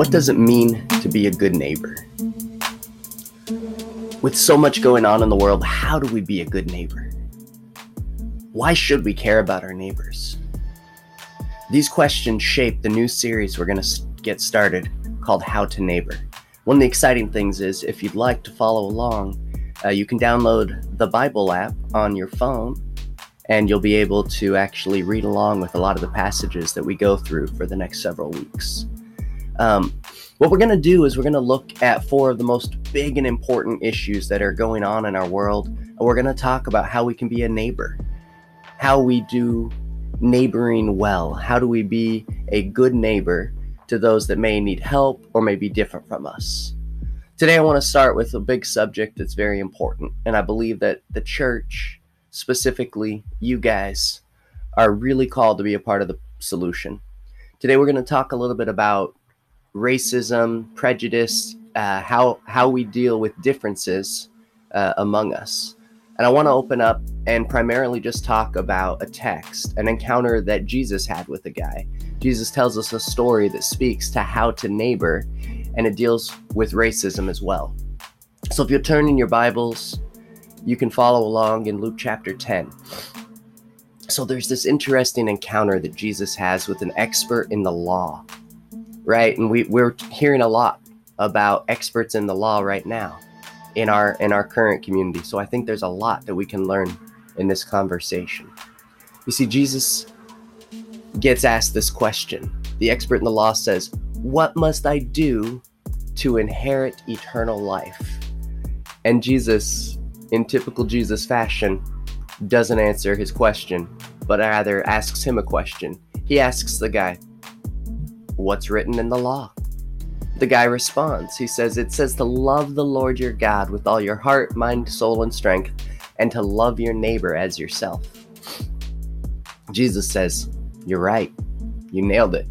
What does it mean to be a good neighbor? With so much going on in the world, how do we be a good neighbor? Why should we care about our neighbors? These questions shape the new series we're going to get started called How to Neighbor. One of the exciting things is if you'd like to follow along, uh, you can download the Bible app on your phone and you'll be able to actually read along with a lot of the passages that we go through for the next several weeks. Um, what we're going to do is we're going to look at four of the most big and important issues that are going on in our world. And we're going to talk about how we can be a neighbor, how we do neighboring well, how do we be a good neighbor to those that may need help or may be different from us. Today, I want to start with a big subject that's very important. And I believe that the church specifically you guys, are really called to be a part of the solution. Today, we're going to talk a little bit about racism, prejudice, uh, how how we deal with differences uh, among us. And I want to open up and primarily just talk about a text, an encounter that Jesus had with a guy. Jesus tells us a story that speaks to how to neighbor, and it deals with racism as well. So if you turn in your Bibles you can follow along in Luke chapter 10. So there's this interesting encounter that Jesus has with an expert in the law, right? And we, we're hearing a lot about experts in the law right now in our in our current community. So I think there's a lot that we can learn in this conversation. You see, Jesus gets asked this question. The expert in the law says, What must I do to inherit eternal life? And Jesus in typical Jesus fashion, doesn't answer his question, but rather asks him a question. He asks the guy, What's written in the law? The guy responds. He says, It says to love the Lord your God with all your heart, mind, soul, and strength, and to love your neighbor as yourself. Jesus says, You're right. You nailed it.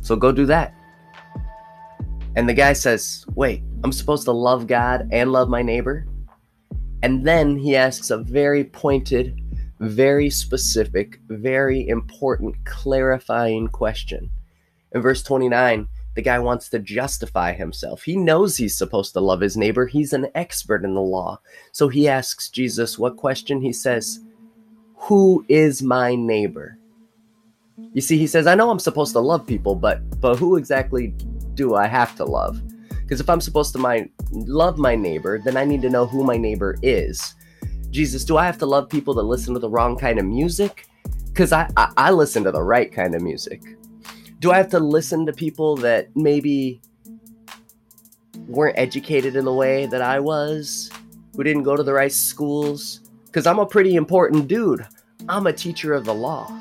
So go do that. And the guy says, Wait, I'm supposed to love God and love my neighbor? And then he asks a very pointed, very specific, very important, clarifying question. In verse 29, the guy wants to justify himself. He knows he's supposed to love his neighbor. He's an expert in the law. So he asks Jesus what question? He says, Who is my neighbor? You see, he says, I know I'm supposed to love people, but but who exactly do I have to love? Because if I'm supposed to my, love my neighbor, then I need to know who my neighbor is. Jesus, do I have to love people that listen to the wrong kind of music? Because I, I, I listen to the right kind of music. Do I have to listen to people that maybe weren't educated in the way that I was, who didn't go to the right schools? Because I'm a pretty important dude. I'm a teacher of the law.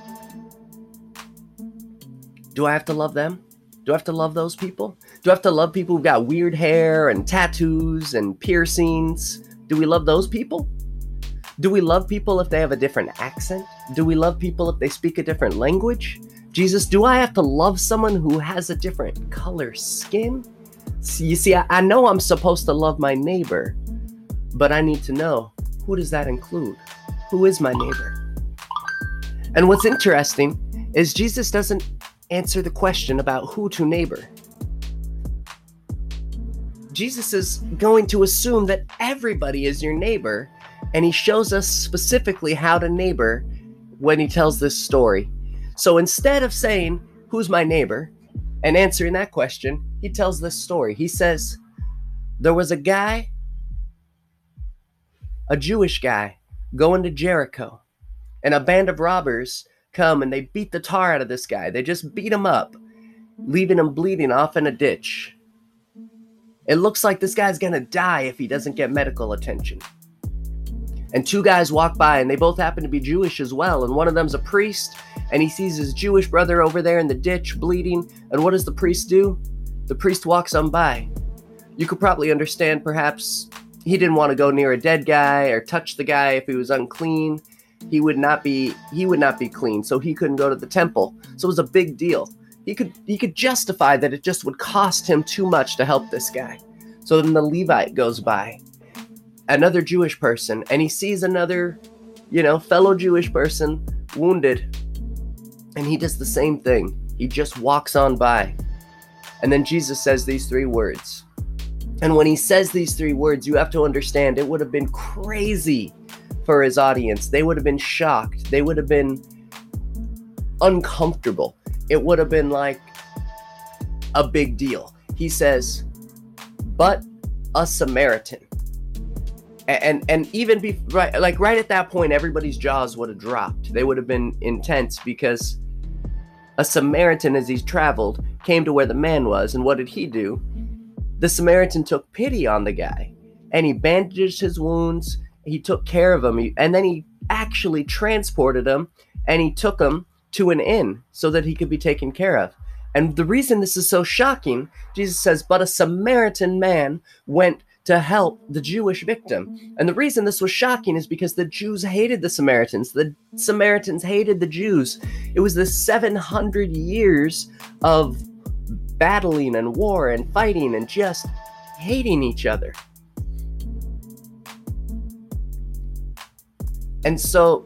Do I have to love them? Do I have to love those people? Do I have to love people who've got weird hair and tattoos and piercings? Do we love those people? Do we love people if they have a different accent? Do we love people if they speak a different language? Jesus, do I have to love someone who has a different color skin? You see, I, I know I'm supposed to love my neighbor, but I need to know who does that include? Who is my neighbor? And what's interesting is Jesus doesn't answer the question about who to neighbor. Jesus is going to assume that everybody is your neighbor, and he shows us specifically how to neighbor when he tells this story. So instead of saying, Who's my neighbor? and answering that question, he tells this story. He says, There was a guy, a Jewish guy, going to Jericho, and a band of robbers come and they beat the tar out of this guy. They just beat him up, leaving him bleeding off in a ditch. It looks like this guy's gonna die if he doesn't get medical attention. And two guys walk by, and they both happen to be Jewish as well. And one of them's a priest, and he sees his Jewish brother over there in the ditch bleeding. And what does the priest do? The priest walks on by. You could probably understand perhaps he didn't want to go near a dead guy or touch the guy if he was unclean. He would not be he would not be clean, so he couldn't go to the temple. So it was a big deal. He could he could justify that it just would cost him too much to help this guy. So then the Levite goes by, another Jewish person, and he sees another, you know, fellow Jewish person wounded, and he does the same thing. He just walks on by. And then Jesus says these three words and when he says these three words, you have to understand it would have been crazy for his audience. They would have been shocked. They would have been uncomfortable. It would have been like a big deal. He says, but a Samaritan. And and even be right like right at that point, everybody's jaws would have dropped. They would have been intense because a Samaritan, as he traveled, came to where the man was, and what did he do? The Samaritan took pity on the guy and he bandaged his wounds. He took care of him. and then he actually transported him and he took him to an inn so that he could be taken care of. And the reason this is so shocking, Jesus says, but a Samaritan man went to help the Jewish victim. And the reason this was shocking is because the Jews hated the Samaritans. The Samaritans hated the Jews. It was the 700 years of battling and war and fighting and just hating each other. And so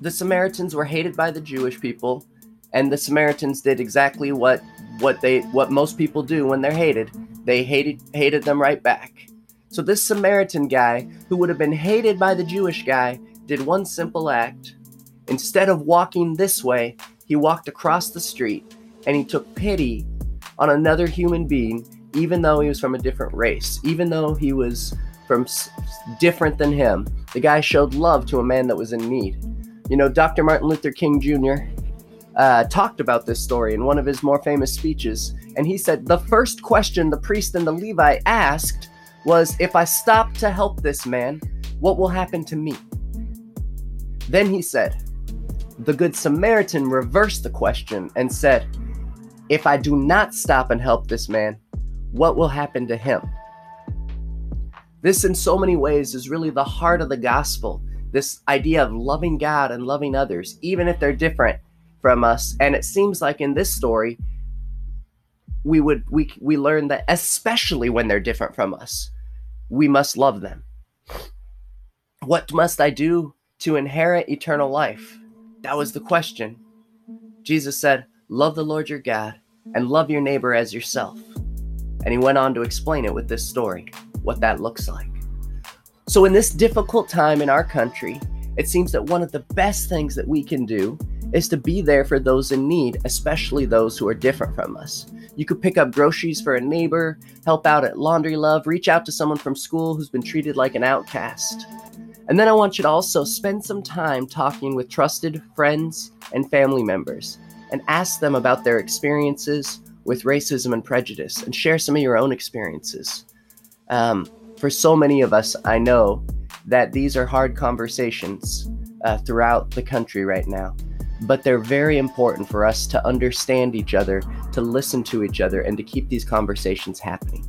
the Samaritans were hated by the Jewish people, and the Samaritans did exactly what what they what most people do when they're hated. They hated hated them right back. So this Samaritan guy, who would have been hated by the Jewish guy, did one simple act. Instead of walking this way, he walked across the street and he took pity on another human being, even though he was from a different race, even though he was from s- different than him. The guy showed love to a man that was in need. You know, Dr. Martin Luther King Jr. Uh, talked about this story in one of his more famous speeches, and he said the first question the priest and the Levite asked was, If I stop to help this man, what will happen to me? Then he said, The Good Samaritan reversed the question and said, if I do not stop and help this man, what will happen to him? This, in so many ways, is really the heart of the gospel. This idea of loving God and loving others, even if they're different from us. And it seems like in this story, we would we we learn that especially when they're different from us, we must love them. What must I do to inherit eternal life? That was the question. Jesus said, Love the Lord your God and love your neighbor as yourself. And he went on to explain it with this story, what that looks like. So, in this difficult time in our country, it seems that one of the best things that we can do is to be there for those in need, especially those who are different from us. You could pick up groceries for a neighbor, help out at Laundry Love, reach out to someone from school who's been treated like an outcast. And then I want you to also spend some time talking with trusted friends and family members and ask them about their experiences with racism and prejudice and share some of your own experiences. Um, for so many of us, I know that these are hard conversations uh, throughout the country right now, but they're very important for us to understand each other, to listen to each other, and to keep these conversations happening.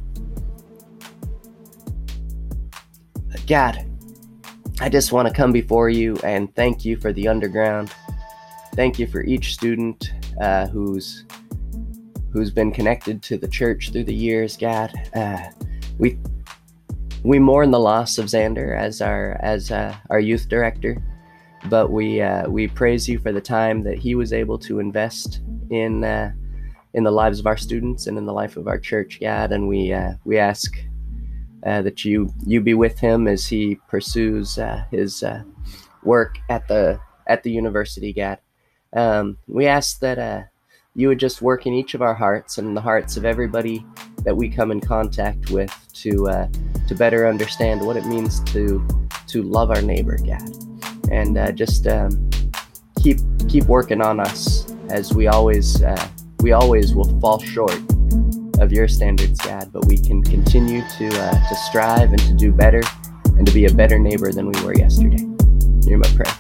God, I just want to come before you and thank you for the underground thank you for each student uh, who's who's been connected to the church through the years. God, uh, we we mourn the loss of Xander as our as uh, our youth director, but we uh, we praise you for the time that he was able to invest in uh, in the lives of our students and in the life of our church, God, and we uh, we ask. that you you be with him as he pursues his work at the at the university, God. Um, we ask that uh, you would just work in each of our hearts and in the hearts of everybody that we come in contact with to uh, to better understand what it means to to love our neighbor, God, and uh, just um, keep keep working on us as we always uh, we always will fall short of your standards, God, but we can continue to uh, to strive and to do better and to be a better neighbor than we were yesterday. Hear my prayer.